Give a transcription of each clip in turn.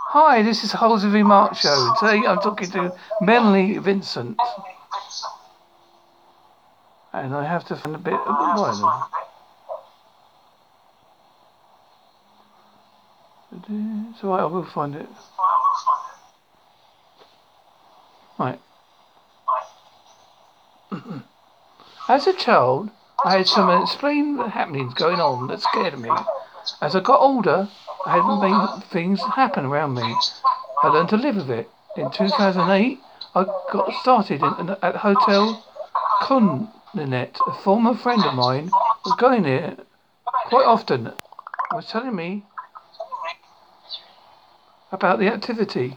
Hi, this is Halsey V. Mark Show. Today I'm talking to Melanie Vincent. And I have to find a bit of one. It's alright, I will find it. Right. As a child, I had some unexplained happenings going on that scared me. As I got older, I had made things happen around me. I learned to live with it. In 2008, I got started in, at Hotel Conneaut. A former friend of mine was going there quite often. Was telling me about the activity.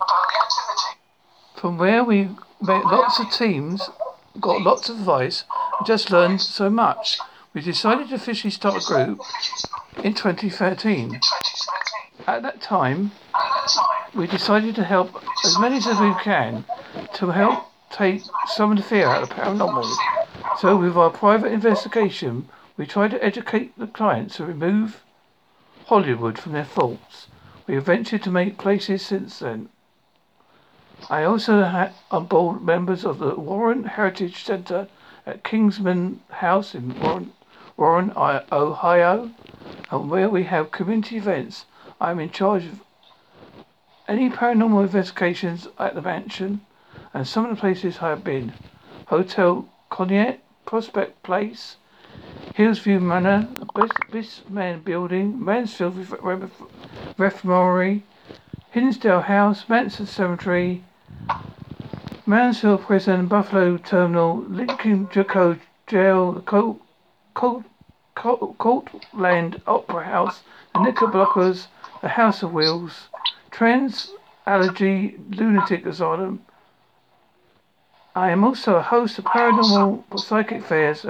From where we met lots of teams, got lots of advice, and just learned so much. We decided to officially start a group in 2013. At that time, we decided to help as many as we can to help take some of the fear out of paranormal. So, with our private investigation, we tried to educate the clients to remove Hollywood from their thoughts. We have ventured to make places since then. I also had on board members of the Warren Heritage Center at Kinsman House in Warren, Warren, Ohio, and where we have community events. I am in charge of any paranormal investigations at the mansion and some of the places I have been. Hotel Conneaut, Prospect Place, Hillsview Manor, Bissman Building, Mansfield Reformatory, Hinsdale House, Manson Cemetery, Mansfield Prison, Buffalo Terminal, Lincoln Jail, Colt, Colt, Colt, Opera House, the Knickerbockers, the House of Wheels, Trans Allegheny Lunatic Asylum. I am also a host of paranormal psychic fairs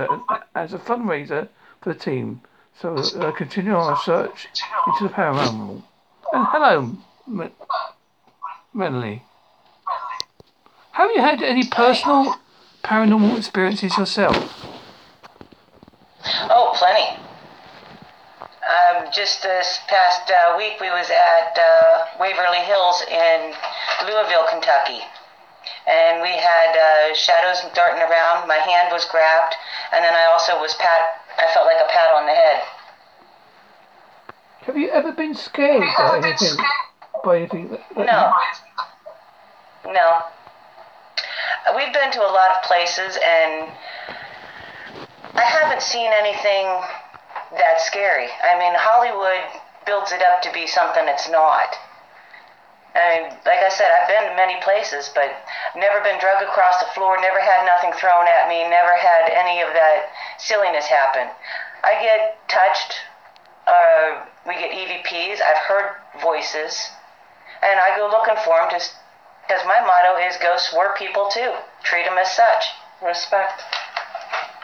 as a fundraiser for the team. So uh, continue our search into the paranormal. And hello, Melanie. Have you had any personal paranormal experiences yourself? Oh, plenty. Um, just this past uh, week, we was at uh, Waverly Hills in Louisville, Kentucky, and we had uh, shadows darting around. My hand was grabbed, and then I also was pat. I felt like a pat on the head. Have you ever been scared by anything? By anything? That, that no. No we've been to a lot of places, and I haven't seen anything that scary. I mean, Hollywood builds it up to be something it's not. I mean, like I said, I've been to many places, but never been drugged across the floor, never had nothing thrown at me, never had any of that silliness happen. I get touched, uh, we get EVPs, I've heard voices, and I go looking for them just because my motto is ghosts were people too. Treat them as such. Respect.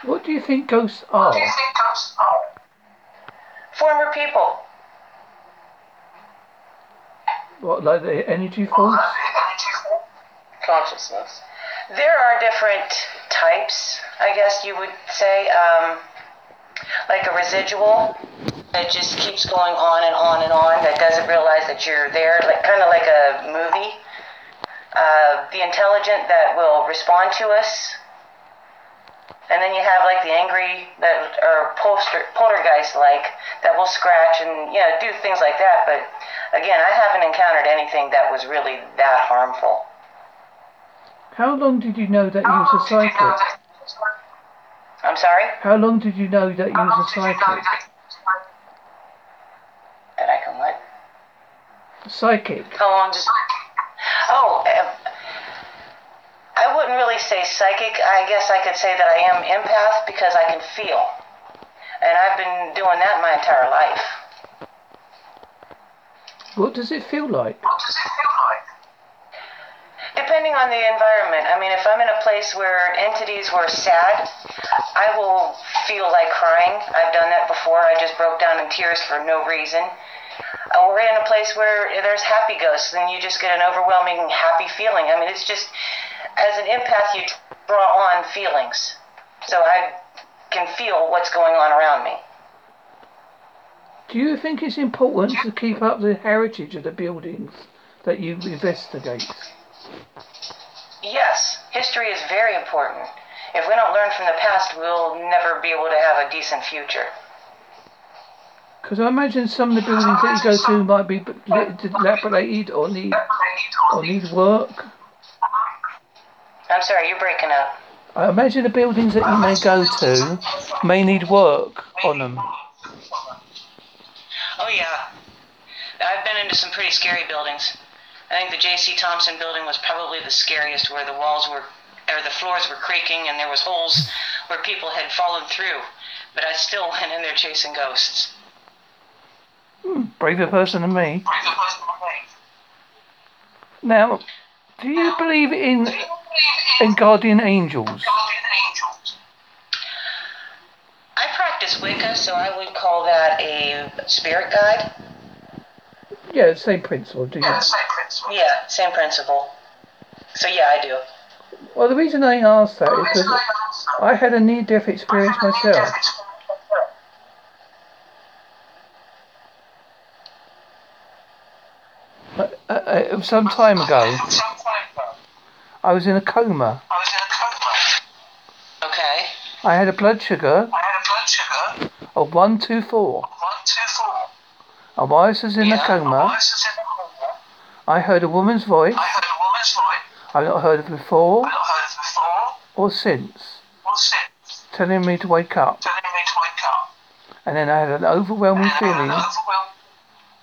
What do you think ghosts are? What do you think ghosts are? Former people. What, like the energy force? Consciousness. There are different types, I guess you would say. Um, like a residual that just keeps going on and on and on that doesn't realize that you're there, like kind of like a movie uh, the intelligent that will respond to us. And then you have like the angry that are poster, poltergeist like that will scratch and you know do things like that. But again, I haven't encountered anything that was really that harmful. How long did you know that you was a psychic? I'm sorry. How long did you know that you was a psychic? That I can what? Psychic. How long does? Oh, uh, I wouldn't really say psychic. I guess I could say that I am empath because I can feel. And I've been doing that my entire life. What does it feel like? What does it feel like? Depending on the environment. I mean, if I'm in a place where entities were sad, I will feel like crying. I've done that before. I just broke down in tears for no reason uh, we're in a place where there's happy ghosts and you just get an overwhelming happy feeling. I mean, it's just, as an empath, you draw on feelings. So I can feel what's going on around me. Do you think it's important to keep up the heritage of the buildings that you investigate? Yes, history is very important. If we don't learn from the past, we'll never be able to have a decent future. Because I imagine some of the buildings that you go to might be dilapidated or need or need work. I'm sorry, you're breaking up. I imagine the buildings that you may go to may need work on them. Oh yeah, I've been into some pretty scary buildings. I think the J.C. Thompson building was probably the scariest, where the walls were, or the floors were creaking, and there was holes where people had fallen through. But I still went in there chasing ghosts. Hmm, braver person than me. Now, do you believe in in guardian angels? I practice Wicca, so I would call that a spirit guide. Yeah, same principle. Do you? Yeah, same principle. Yeah, same principle. So yeah, I do. Well, the reason I asked that is because I had a near-death experience myself. Uh, uh, uh, some time ago, I was in a coma. I was in a coma. Okay. I had a blood sugar I had a blood sugar. of 124. And while I was in a coma, I heard a woman's voice I've not heard of it before or since telling me to wake up. And then I had an overwhelming feeling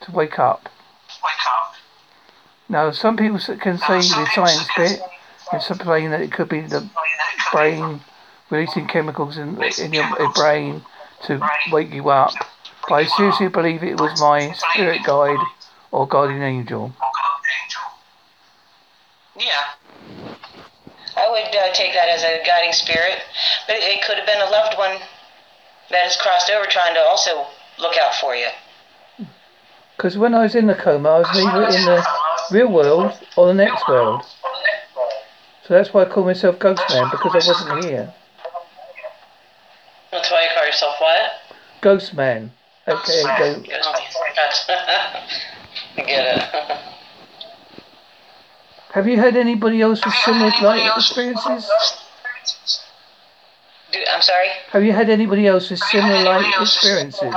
to wake up. Wake up. Now, some people can say the science bit and explain that it could be the brain releasing chemicals in, in your brain to wake you up. But I seriously believe it was my spirit guide or guardian angel. Yeah. I would uh, take that as a guiding spirit, but it could have been a loved one that has crossed over trying to also look out for you. Because when I was in the coma, I was either in the real world or the next world. So that's why I call myself Ghost Man, because I wasn't here. That's why you call yourself what? Ghost Man. Okay, go. I get it. Have you had anybody else with similar life experiences? I'm sorry? Have you had anybody else with similar life experiences?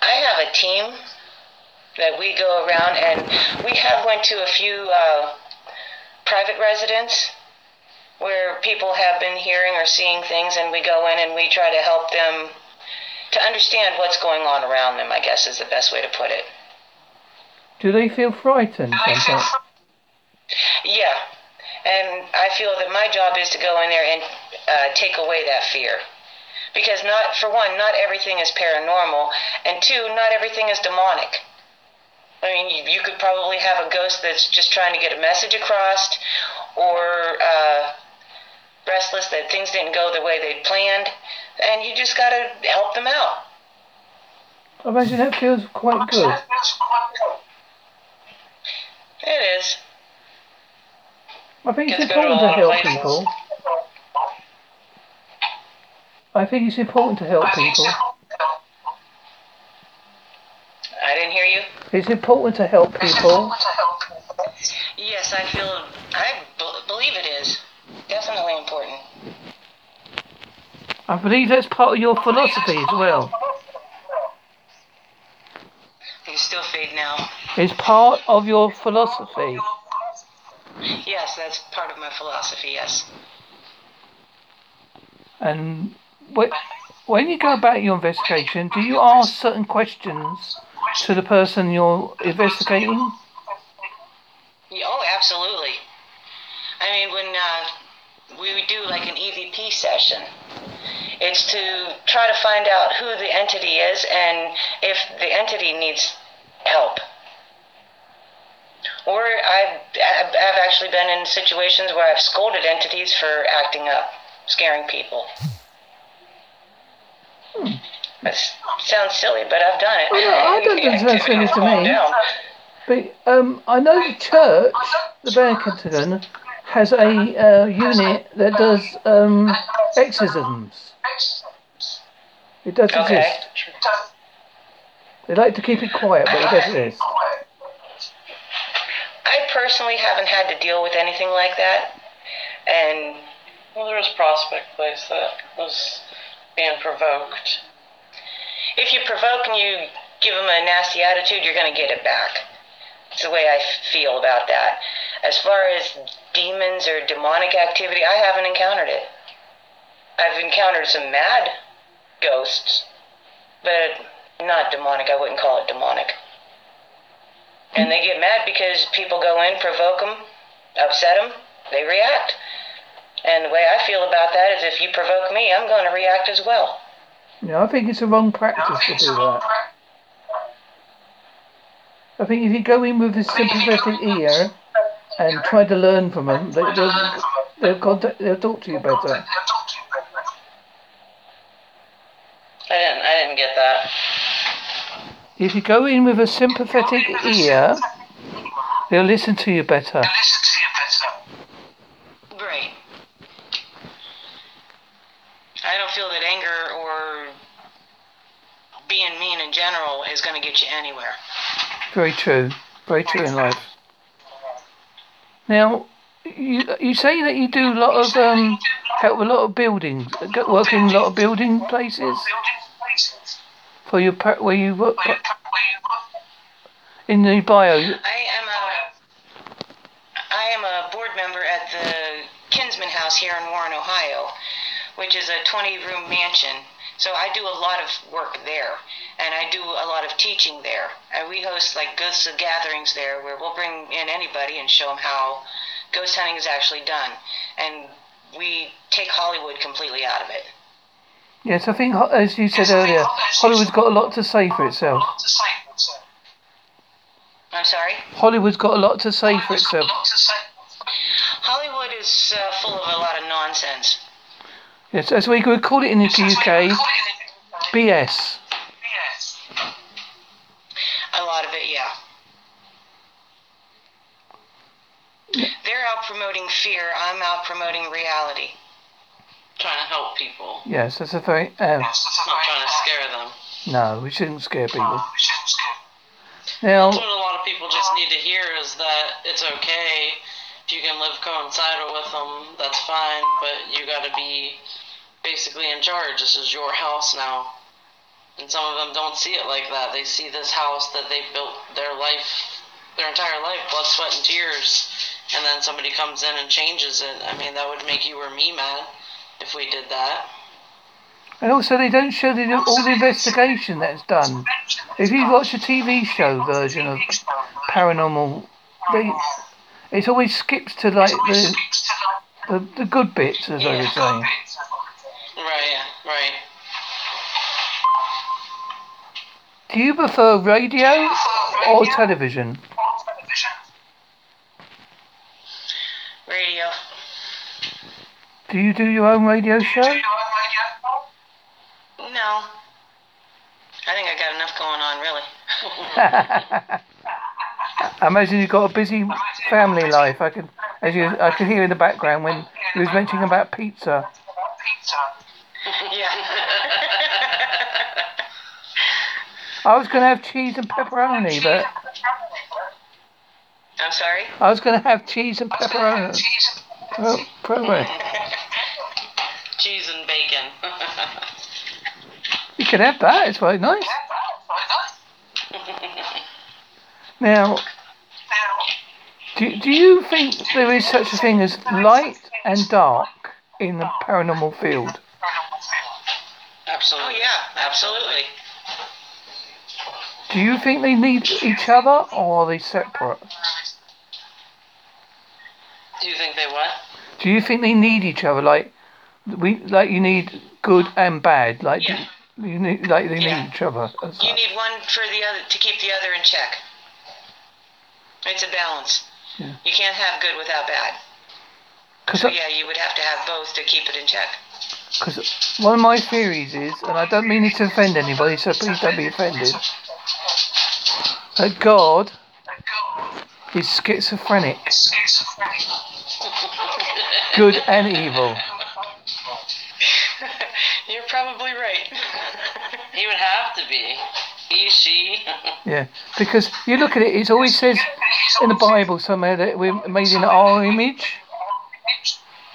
I have a team that we go around and we have went to a few uh, private residents where people have been hearing or seeing things and we go in and we try to help them to understand what's going on around them i guess is the best way to put it. Do they feel frightened sometimes? yeah. And i feel that my job is to go in there and uh, take away that fear. Because not for one not everything is paranormal and two not everything is demonic I mean, you, could probably have a ghost that's just trying to get a message across, or uh, restless that things didn't go the way they planned, and you just got to help them out. I imagine that feels quite good. It is. I think it's important to help people. I think it's important to help people. I didn't hear you. It's important to help people. Yes, I feel. I b- believe it is definitely important. I believe that's part of your philosophy as well. You still fade now. It's part of your philosophy. Yes, that's part of my philosophy. Yes. And when you go about your investigation, do you ask certain questions to the person you're investigating? Oh, absolutely. I mean, when uh, we do like an EVP session, it's to try to find out who the entity is and if the entity needs help. Or I've, I've actually been in situations where I've scolded entities for acting up, scaring people. Hmm. That sounds silly, but I've done it. Oh, no, I don't think it sounds silly to me. But um, I know the church, the Benedictine, has a uh, unit that does um, exorcisms. It does okay. exist. They like to keep it quiet, but he does this. I personally haven't had to deal with anything like that, and Well, there was Prospect Place that was being provoked. If you provoke and you give them a nasty attitude, you're going to get it back. It's the way I feel about that. As far as demons or demonic activity, I haven't encountered it. I've encountered some mad ghosts, but not demonic. I wouldn't call it demonic. And they get mad because people go in, provoke them, upset them, they react. And the way I feel about that is if you provoke me, I'm going to react as well. Yeah, I think it's a wrong practice to do that. I think if you go in with a sympathetic ear and try to learn from them, they, they'll, they'll, contact, they'll talk to you better. I didn't. I didn't get that. If you go in with a sympathetic ear, they'll listen to you better. Right. I don't feel that anger or being mean in general is going to get you anywhere. Very true. Very true in life. Now, you you say that you do a lot of um help a lot of buildings, go- work in a lot of building places for your per- where you work in the bio. I am a I am a board member at the Kinsman House here in Warren, Ohio, which is a 20-room mansion. So I do a lot of work there, and I do a lot of teaching there. And we host like ghost gatherings there, where we'll bring in anybody and show them how ghost hunting is actually done, and we take Hollywood completely out of it. Yes, I think as you said earlier, Hollywood's got a lot to say for itself. I'm sorry. Hollywood's got a lot to say for itself. Hollywood is uh, full of a lot of nonsense. Yes, as we would call it in the UK, BS. A lot of it, yeah. They're out promoting fear. I'm out promoting reality. Trying to help people, Yes, that's a very um, not trying to scare them. no. We shouldn't scare people. Now, That's what a lot of people just need to hear is that it's okay if you can live coincided with them. That's fine, but you got to be basically in charge. This is your house now. And some of them don't see it like that. They see this house that they built their life, their entire life, blood, sweat, and tears, and then somebody comes in and changes it. I mean, that would make you or me mad if we did that. and also they don't show the, all the investigation that's done. If you watch a TV show version of paranormal, they it always skips to like the the, the good bits, as I would say. Right, right. Do you prefer radio or television? Radio. Do you do your own radio show? No. I think I got enough going on, really. I imagine you've got a busy family life. I can, as you, I could hear in the background when he was mentioning about pizza. yeah. I was going to have cheese and pepperoni, but I'm sorry? I was going to have cheese and pepperoni. Oh, probably. Cheese and bacon. You can have that. It's quite nice. Now, do, do you think there is such a thing as light and dark in the paranormal field? Oh, Absolutely. yeah, absolutely. Do you think they need each other or are they separate? Do you think they what? Do you think they need each other? Like we, like you need good and bad. Like Yeah. you need, like they Yeah. need each other. as You such. need one for the other to keep the other in check. It's a balance. Yeah. You can't have good without bad. Because So yeah, you would have to have both to keep it in check. Because one of my theories is, and I don't mean it to offend anybody, so please don't be offended, that God is schizophrenic, good and evil. You're probably right. he would have to be. He he, she. Yeah, because you look at it, it always says in the Bible somewhere that we're made in our image.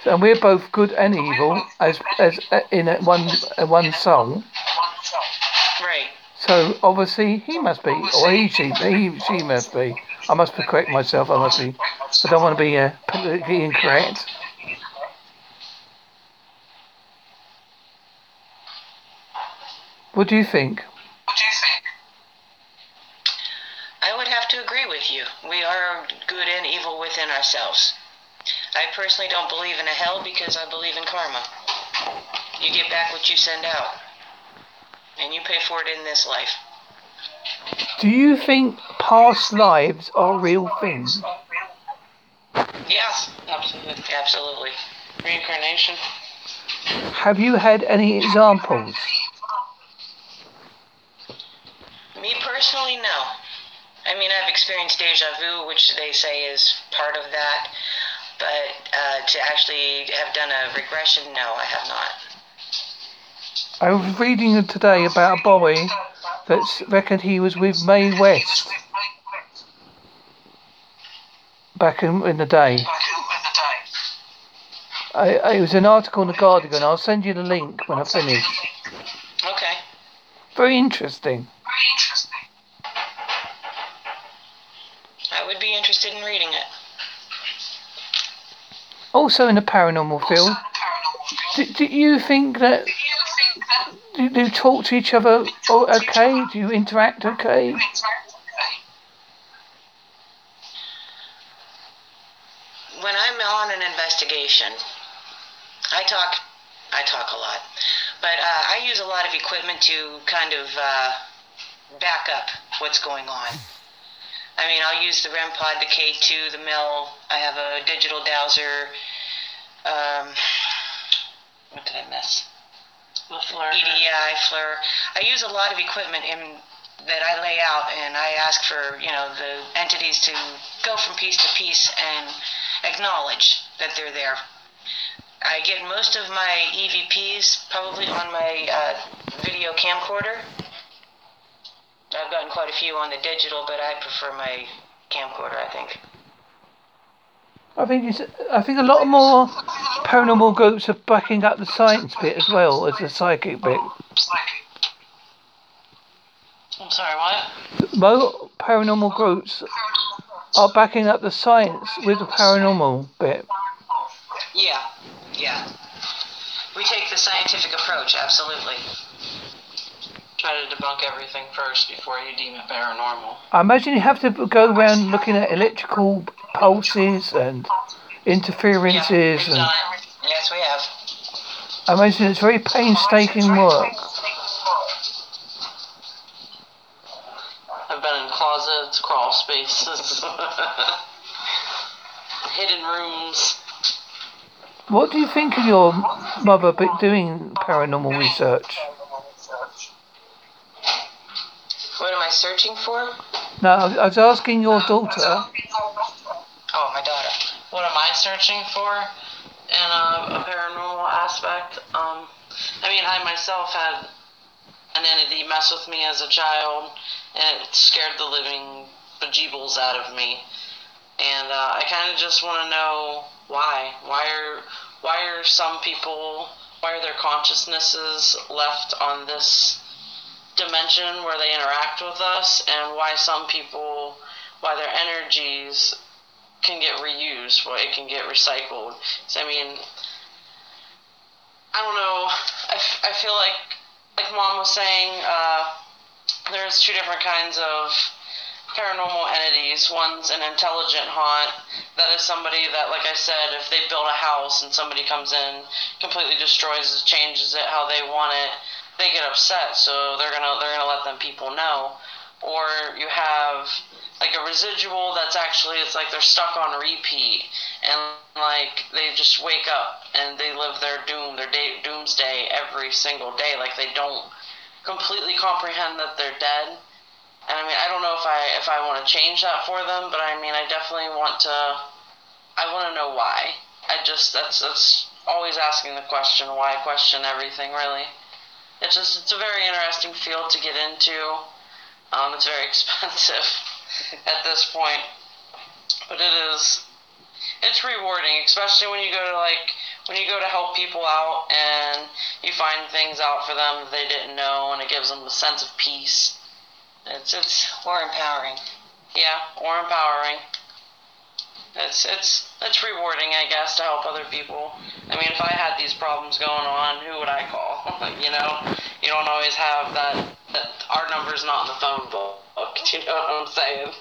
And we're both good and evil as as uh, in one one soul. right. So obviously he must be, or he she he she must be. I must correct myself. I must be. I don't want to be uh, politically incorrect. What do you think? What do you think? I would have to agree with you. We are good and evil within ourselves. I personally don't believe in a hell because I believe in karma. You get back what you send out, and you pay for it in this life. Do you think past lives are real things? Yes, Absolutely. absolutely. Reincarnation. Have you had any examples? Me personally, no. I mean, I've experienced deja vu, which they say is part of that, but uh, to actually have done a regression, no, I have not. I was reading today about a boy that reckoned he was with Mae West back in, in the day. I, I, it was an article in the Guardian. I'll send you the link when I finish. Okay. Very interesting. I would be interested in reading it. Also in the paranormal field, do, do you think that do you talk to each other o- okay? Do you interact okay? When I'm on an investigation, I talk. I talk a lot, but uh, I use a lot of equipment to kind of uh, back up what's going on. I mean, I'll use the REM pod, the K2, the Mel. I have a digital dowser. Um, what did I miss? EDI, FLIR. I use a lot of equipment in that I lay out, and I ask for you know the entities to go from piece to piece and acknowledge that they're there. I get most of my EVPs probably on my uh, video camcorder. I've gotten quite a few on the digital, but I prefer my camcorder. I think. I think it's, I think a lot more paranormal groups are backing up the science bit as well as the psychic bit. I'm sorry, what? More paranormal groups are backing up the science with the paranormal bit. Yeah, yeah. We take the scientific approach, absolutely. Try to debunk everything first before you deem it paranormal. I imagine you have to go around looking at electrical pulses and interferences, we've and done. Yes, we have. I imagine it's very painstaking work. I've been in closets, crawl spaces, hidden rooms. What do you think of your mother doing paranormal research? What am I searching for? No, I was asking your daughter. Oh, my daughter. What am I searching for in a, a paranormal aspect? Um, I mean, I myself had an entity mess with me as a child, and it scared the living bejeebles out of me. And uh, I kind of just want to know why. Why are why are some people? Why are their consciousnesses left on this dimension where they interact with us, and why some people, why their energies can get reused, why it can get recycled. So I mean, I don't know. I, f- I feel like, like Mom was saying, uh, there's two different kinds of paranormal entities. One's an intelligent haunt. That is somebody that, like I said, if they build a house and somebody comes in, completely destroys it, changes it how they want it, they get upset. So they're gonna they're gonna let them people know. Or you have like a residual that's actually it's like they're stuck on repeat. And like they just wake up and they live their doom their day doomsday every single day. Like they don't completely comprehend that they're dead. And I mean I don't know if I if I want to change that for them but I mean I definitely want to I want to know why. I just that's that's always asking the question why question everything really. It's just it's a very interesting field to get into. Um, it's very expensive at this point, but it is. It's rewarding, especially when you go to like when you go to help people out and you find things out for them that they didn't know, and it gives them a sense of peace. It's it's Or empowering. yeah, or empowering. It's it's it's rewarding, I guess, to help other people. I mean, if I had these problems going on, who would I call? you know, you don't always have that. That our number's not in the phone book. Do you know what I'm saying?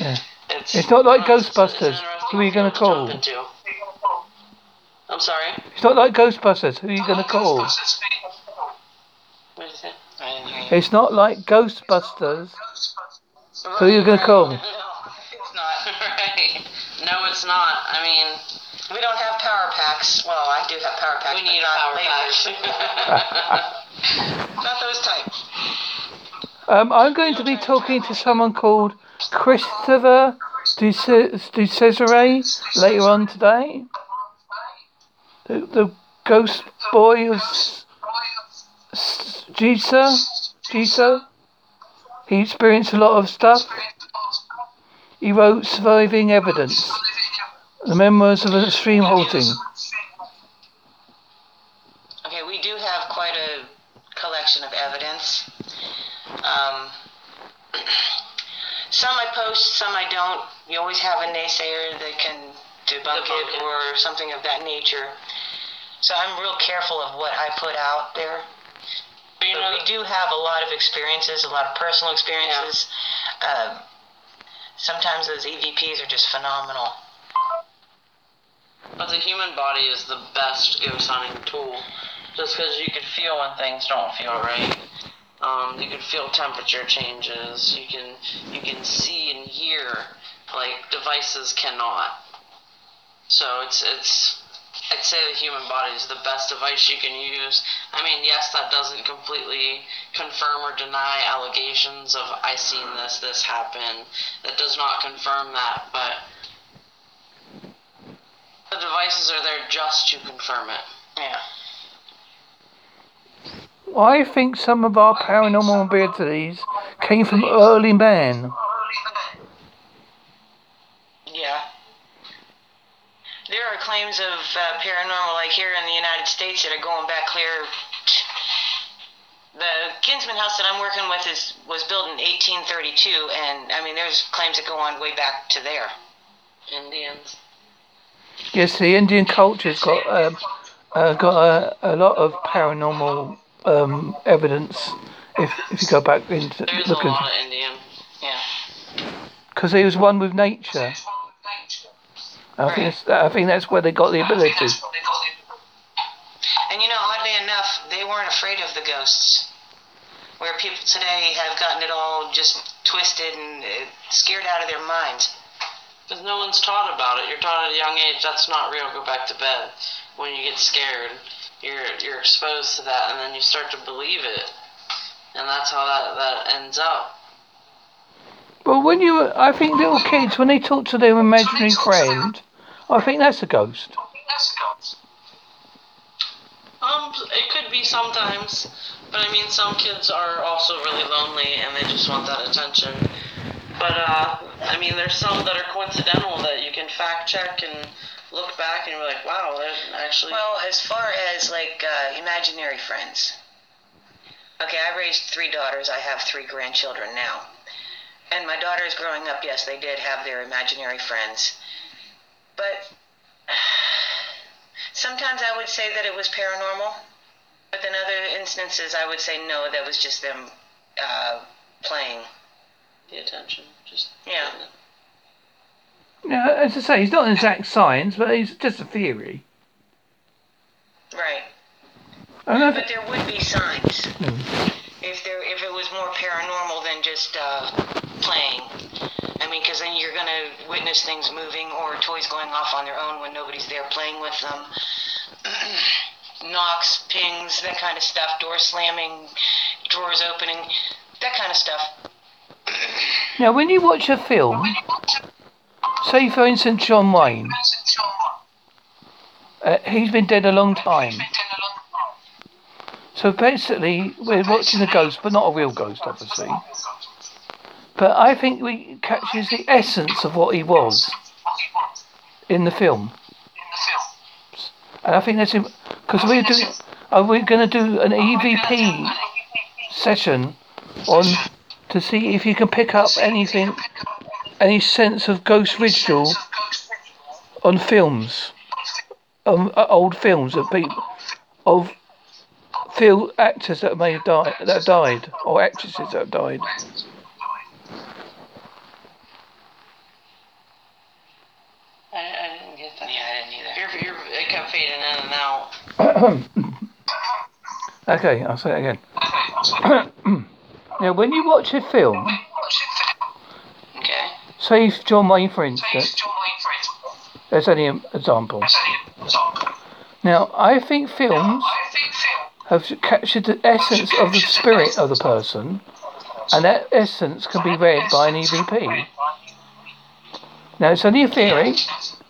Yeah. It's It's not like it's- it's Ghostbusters. Who are you gonna field to jump call? I'm sorry. It's not like Ghostbusters. Who are you going to call? What did you say? I didn't hear you. It's not like Ghostbusters. Who are you going to call? No, it's not. right. No, it's not. I mean, We don't have power packs. Well, I do have power packs. we need a not power lasers. pack. not those type. Um, I'm going to be talking to someone called Christopher De, Ce- Cesare later on today. The, the ghost boy of Gisa. Gisa. He experienced a lot of stuff. He wrote Surviving Evidence. The memoirs of an extreme haunting. Okay, we do have quite a collection of evidence. Um, some I post, some I don't. You always have a naysayer that can debunk, Debunk it it. or something of that nature. So I'm real careful of what I put out there. you But know, we do have a lot of experiences, a lot of personal experiences. Um, sometimes those EVPs are just phenomenal. But the human body is the best ghost hunting tool. Just because you can feel when things don't feel right. Um, you can feel temperature changes. You can you can see and hear like devices cannot. So it's it's I'd say the human body is the best device you can use. I mean, yes, that doesn't completely confirm or deny allegations of I seen this, this happen. That does not confirm that, but the devices are there just to confirm it. Yeah. I think some of our paranormal abilities came from early man. Yeah. There are claims of uh, paranormal, like here in the United States, that are going back clear. The Kinsman house that I'm working with is was built in 1832, and I mean, there's claims that go on way back to there. Indians. Yes, the Indian culture's got um, uh, got a, a lot of paranormal um, evidence. If if you go back into There's a looking, lot of Indian. Yeah. because he was one with nature. I think that's, I think that's where they got the ability. And you know, oddly enough, they weren't afraid of the ghosts. Where people today have gotten it all just twisted and uh, scared out of their minds. Because no one's taught about it. You're taught at a young age that's not real. Go back to bed. When you get scared, you're you're exposed to that, and then you start to believe it, and that's how that that ends up. Well, when you, I think little kids when they talk to their imaginary friend, I think that's a ghost. Um, it could be sometimes, but I mean, some kids are also really lonely and they just want that attention. But uh, I mean, there's some that are coincidental that you can fact check and look back and you're like, wow, there's actually. Well, as far as like uh, imaginary friends. Okay, I raised three daughters. I have three grandchildren now. And my daughters growing up, yes, they did have their imaginary friends. But sometimes I would say that it was paranormal. But in other instances, I would say no, that was just them uh, playing. the attention, just Yeah. Yeah, as I say, it's not an exact science, but it's just a theory. Right. And But th- there would be signs. Mm. If there, if it was more paranormal than just uh, playing. I mean, because then you're gonna witness things moving or toys going off on their own when nobody's there playing with them. Knocks, pings, that kind of stuff. Door slamming, drawers opening, that kind of stuff. now, when you watch a film, say for instance John Wayne, uh, he's been dead a long time. So basically, we're watching a ghost, but not a real ghost, obviously. But I think we captures the essence of what he was in the film. And I think that's because we're doing. Are we going to do an EVP session on to see if you can pick up anything, any sense of ghost ritual on films, on uh, old films of people, of film actors that may have died, that have died, or actresses that have died. I, I didn't get that. Yeah, I didn't either. You're, you're, it kept fading in and out. Okay, I'll say it again. now, when you watch a film, Okay. Say John Wayne, for instance, there's only an example. Now, I think films have captured the essence of the spirit of the person, and that essence can be read by an EVP. Now, it's only a theory,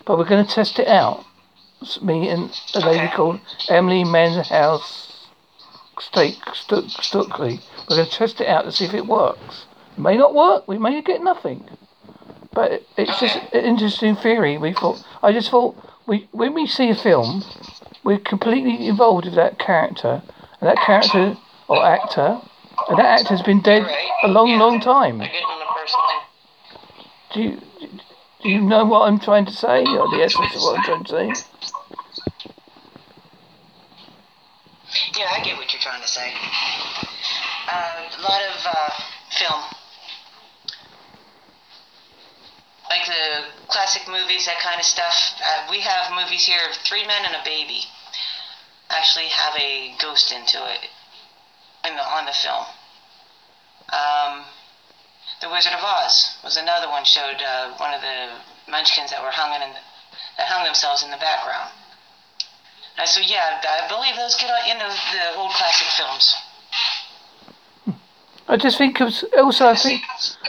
but we're going to test it out. It's me and a lady called Emily Manhouse Stuckley. We're going to test it out to see if it works. It may not work. We may get nothing. But it's just an interesting theory. We thought. I just thought we when we see a film, we're completely involved with that character, and that character or actor, and that actor's been dead a long, long time. I get on a personal. Do you do you know what I'm trying to say, or the essence of what I'm trying to say? Yeah, I get what you're trying to say. Uh, a lot of uh, film, like the classic movies, that kind of stuff. Uh, we have movies here of Three Men and a Baby. Actually, have a ghost into it in the, on the film. Um, the Wizard of Oz was another one. Showed uh, one of the Munchkins that were hung in that hung themselves in the background. Uh, so yeah, I believe those get in the, the old classic films. I just think of, also I think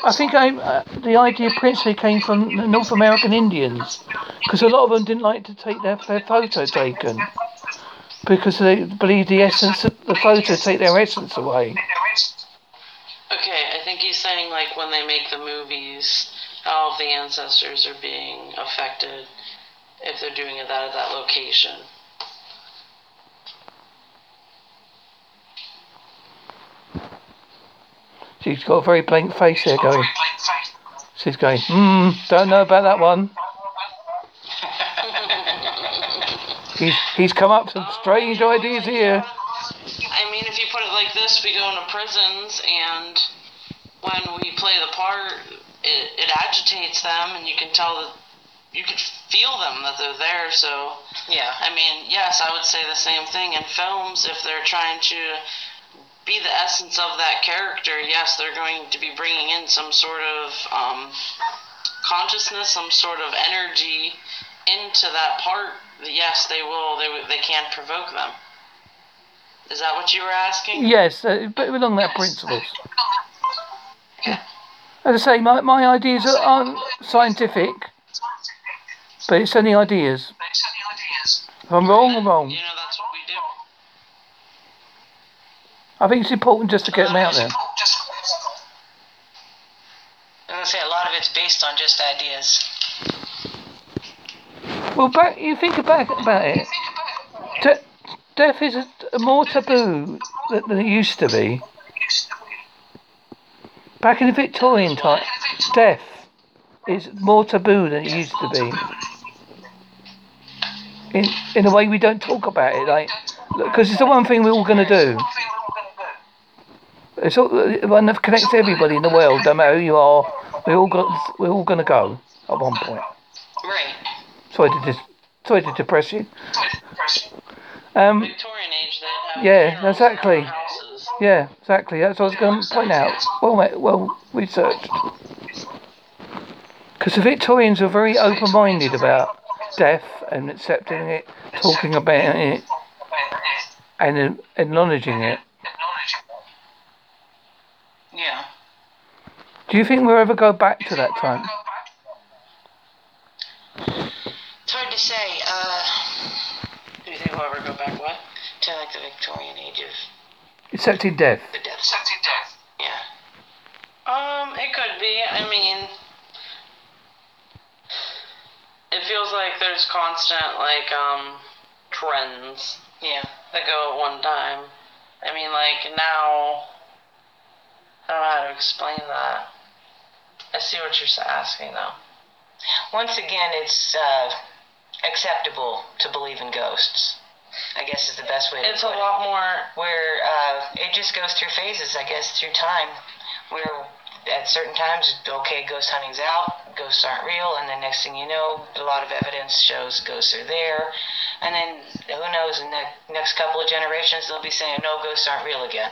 I think I, uh, the idea principally came from the North American Indians because a lot of them didn't like to take their, their photo taken because they believe the essence of the photo take their essence away. Okay, I think he's saying like when they make the movies, all of the ancestors are being affected if they're doing it at that location. She's got a very blank face there going. She's going, hmm, don't know about that one. He's he's come up with some strange ideas here. I mean, if you put it like this, we go into prisons, and when we play the part, it, it agitates them, and you can tell that you could feel them that they're there. So, Yeah. I mean, yes, I would say the same thing in films. If they're trying to be the essence of that character, yes, they're going to be bringing in some sort of um, consciousness, some sort of energy into that part. Yes, they will. They they can provoke them. Is that what you were asking? Yes, uh, but along that principles. As I say, my, my ideas are, aren't scientific, but it's only ideas. If I'm wrong, I'm wrong. You know, that's what we do. I think it's important just to get them out there. I'm gonna say a lot of it's based on just ideas. Well, back you think back about it. De- death is more taboo than, than it used to be. Back in the Victorian time, death is more taboo than it used to be. In in a way, we don't talk about it, like because it's the one thing we're all going to do. It's all, one that connects everybody in the world, no matter who you are. We all got we're all going to go at one point. Right. Sorry to dis- sorry to depress you. Um, Victorian age, they have Yeah, exactly. houses. yeah, exactly. That's what I was going to point out. Well, well researched. Because the Victorians were very open-minded about death and accepting it, talking about it, and acknowledging it. Yeah. Do you think we'll ever go back to that time? It's hard to say. Uh, Do you think we'll ever go back what? to like the Victorian age of Accepting death. the death. Yeah. Um, it could be. I mean, it feels like there's constant like um trends Yeah. that go at one time. I mean, like now, I don't know how to explain that. I see what you're asking though. Once again, it's uh, acceptable to believe in ghosts. I guess is the best way to It's a put it. lot more. Where uh, it just goes through phases, I guess, through time. Where at certain times, okay, ghost hunting's out, ghosts aren't real, and then next thing you know, a lot of evidence shows ghosts are there, and then who knows, in the next couple of generations, they'll be saying no, ghosts aren't real again.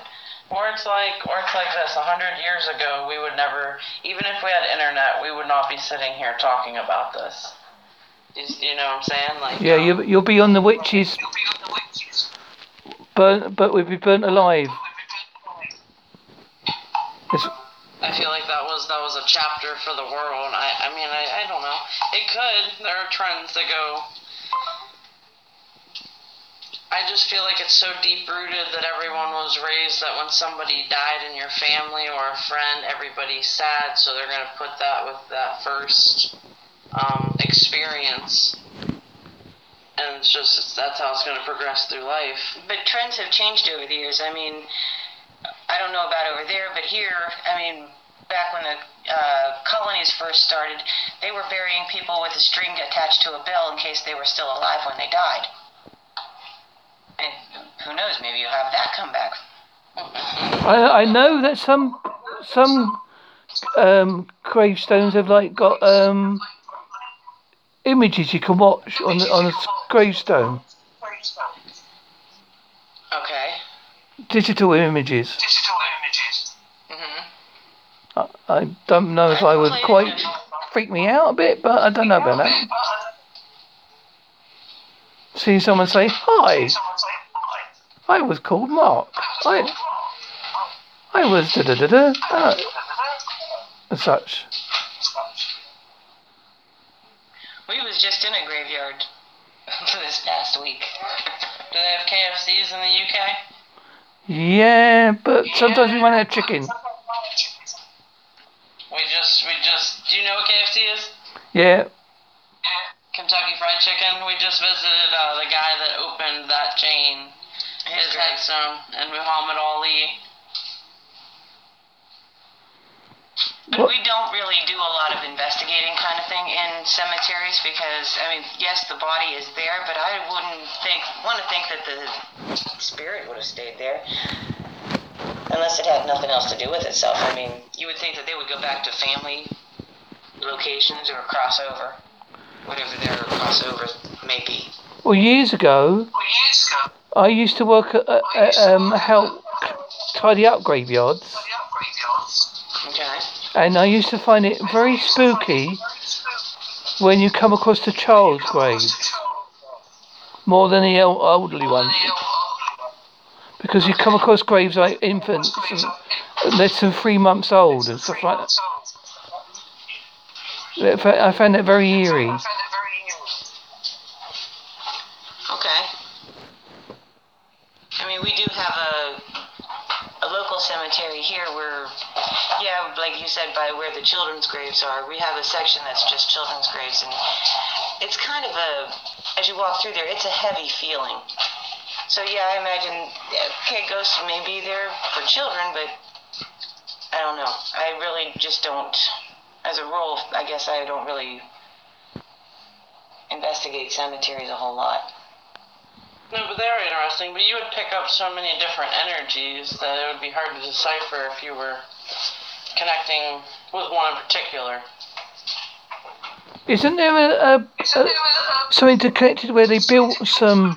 Or it's like, or it's like this. A hundred years ago, we would never, even if we had internet, we would not be sitting here talking about this. You, you know what I'm saying? Like, Yeah, um, you, you'll be on the witches, burnt, but we'll be burnt alive. It's, I feel like that was that was a chapter for the world. I I mean I, I don't know. It could. There are trends that go. I just feel like it's so deep rooted that everyone was raised that when somebody died in your family or a friend, everybody's sad, so they're gonna put that with that first um, experience, and it's just it's, that's how it's gonna progress through life. But trends have changed over the years. I mean, I don't know about over there, but here, I mean, back when the uh, colonies first started, they were burying people with a string attached to a bell in case they were still alive when they died. Who knows, maybe you'll have that come back. I I know that some some um, gravestones have like got um, images you can watch on the, on a gravestone, Okay. digital images. hmm I, I don't know if I would quite freak me out a bit, but I don't know about that. Seeing someone say hi, I was called Mark. I I was da da da da and such. We was just in a graveyard this past week. Do they have KFCs in the UK? Yeah, but sometimes we run out of chicken. We just, we just. Do you know what KFC is? Yeah, Kentucky Fried Chicken. We just visited uh, the guy that opened that chain. And Muhammad Ali. But we don't really do a lot of investigating kind of thing in cemeteries because I mean, yes, the body is there, but I wouldn't think want to think that the spirit would have stayed there unless it had nothing else to do with itself. I mean, you would think that they would go back to family locations or crossover, whatever their crossover may be. Well, years ago, I used to work at, um, help tidy up graveyards, Okay. and I used to find it very spooky when you come across the child's grave more than the el- elderly ones, because you come across graves like infants and less than three months old and stuff like that. I found it very eerie. Okay. I mean, we do have a a local cemetery here where, yeah, like you said, by where the children's graves are, we have a section that's just children's graves, and it's kind of a, as you walk through there, it's a heavy feeling. So yeah, I imagine, okay, ghosts may be there for children, but I don't know. I really just don't, as a rule, I guess I don't really investigate cemeteries a whole lot. No, but they're interesting. But you would pick up so many different energies that it would be hard to decipher if you were connecting with one in particular. Isn't there a, a, a something to connected where they built some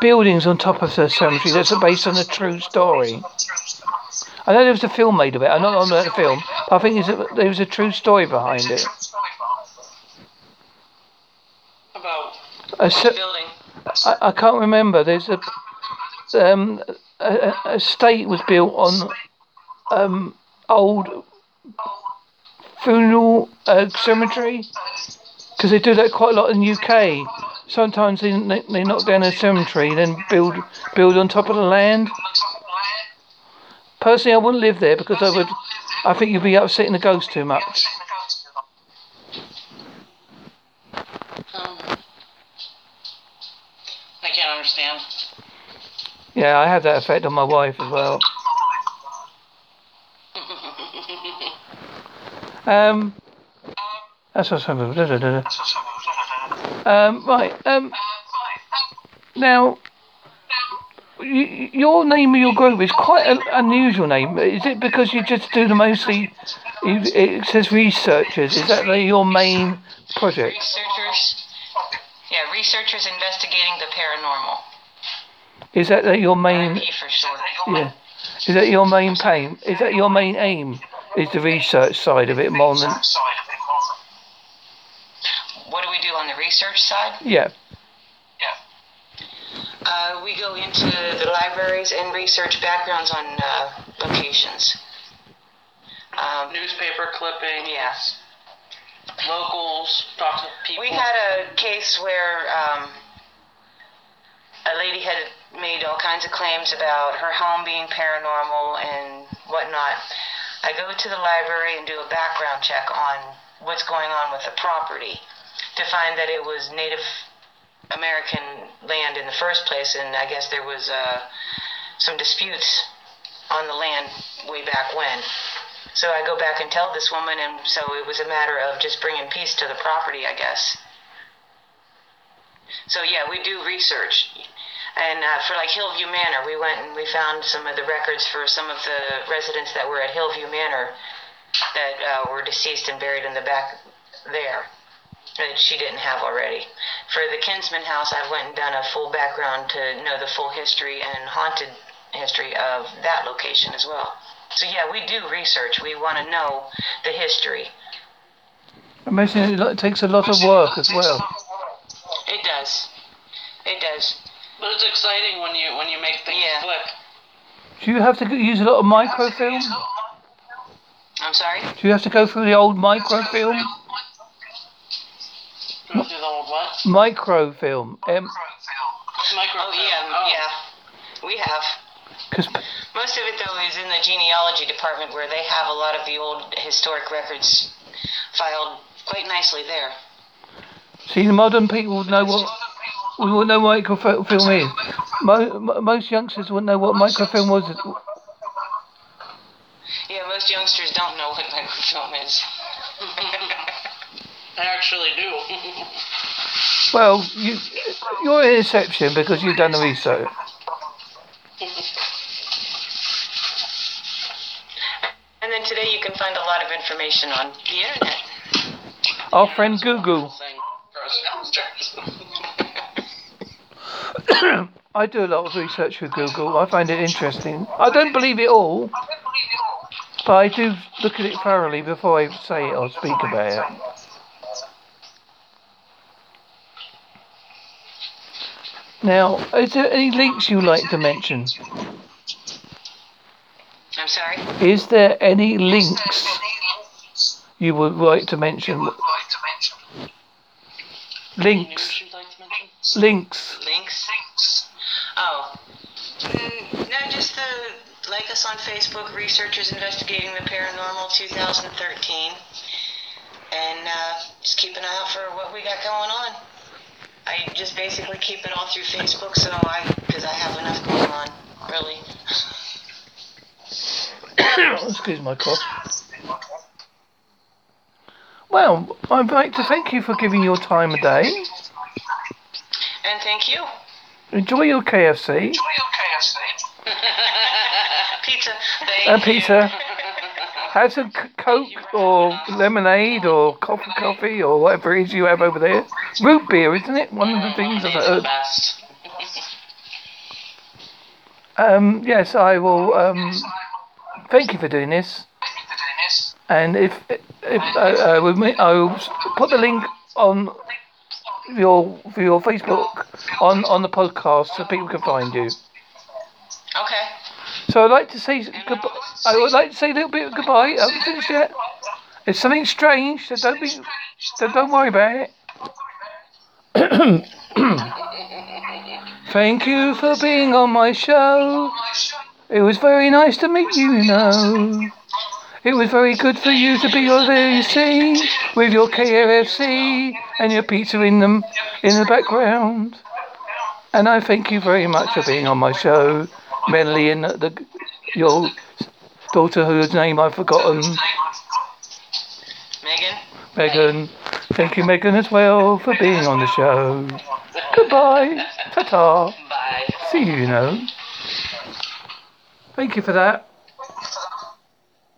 buildings on top of the cemetery that's based on a true story? I know there was a film made of it. I'm not on the film, but I think a, there was a true story behind it. About A, ce- Building. I, I can't remember. There's a um a, a estate was built on um old funeral uh, cemetery because they do that quite a lot in the UK. Sometimes they, they they knock down a cemetery and then build build on top of the land. Personally, I wouldn't live there because I would I think you'd be upsetting the ghost too much. Um, I can't understand. Yeah, I have that effect on my wife as well. Um, that's what's happening. Da, da, da, da. Um, right. Um, now, y- your name of your group is quite an unusual name. Is it because you just do the mostly? you- It says researchers. Is that like your main project? Researchers, yeah, researchers investigating the paranormal. Is that like your main? For short. Yeah. Is that your main pain? Is that your main aim? Is the research side of it more than? What do we do on the research side? Yeah. Uh, we go into the libraries and research backgrounds on uh, locations. Um, Newspaper clippings, yeah. locals, talk to people. We had a case where um, a lady had made all kinds of claims about her home being paranormal and whatnot. I go to the library and do a background check on what's going on with the property to find that it was Native American land in the first place, and I guess there was uh, some disputes on the land way back when. So I go back and tell this woman, and so it was a matter of just bringing peace to the property, I guess. So yeah, we do research, and uh, for like Hillview Manor, we went and we found some of the records for some of the residents that were at Hillview Manor that uh, were deceased and buried in the back there that she didn't have already. For the Kinsman House, I went and done a full background to know the full history and haunted history of that location as well. So yeah, we do research. We want to know the history. I imagine it takes a lot of work as well. It does. It does. But it's exciting when you when you make things Yeah. click. Do you have to use a lot of microfilm? I'm sorry. Do you have to go through the old microfilm? Go through the old what? Microfilm. Um, Microfilm. Oh yeah, yeah. We have. because Most of it though is in the genealogy department where they have a lot of the old historic records filed quite nicely there. see, the modern people would know what we wouldn't know what microfilm is. Mo- mo- most youngsters wouldn't know what microfilm was. Yeah, most youngsters don't know what microfilm is. I actually do. Well, you, you're an exception because you've done the research. And then today you can find a lot of information on the internet. Our friend Google. I do a lot of research with Google. I find it interesting. I don't believe it all, but I do look at it thoroughly before I say it or speak about it. Now, is there any links you like to mention? I'm sorry. Is there any links you would like to mention? Links, News you'd like to mention? links. Links? Oh. Mm, no, just the like us on Facebook, Researchers Investigating the Paranormal 2013. And uh, just keep an eye out for what we got going on. I just basically keep it all through Facebook, so I, because I have enough going on, really. Excuse my cough. Well, I'd like to thank you for giving your time a day. And thank you. Enjoy your KFC Enjoy your KFC. pizza. Thank and you. pizza. Have some c- Coke or lemonade or coffee, coffee or whatever it is you have over there. Root beer, isn't it? One of the things I've Lemonade is the heard. Um, yes, I will. Um, thank you for doing this. And if if uh, uh, with me, I will put the link on your for your Facebook on on the podcast so people can find you. Okay. So I'd like to say goodbye. I would like to say a little bit of goodbye. I haven't finished yet. It's something strange, so don't be, so don't worry about it. Thank you for being on my show. It was very nice to meet you, you know. It was very good for you to be over there, you see, with your KFC and your pizza in them in the background. And I thank you very much for being on my show, Melanie and the your daughter whose name I've forgotten, Megan? Megan. Thank you, Megan, as well for being on the show. Goodbye. Ta-ta. Bye. See you, you know. Thank you for that.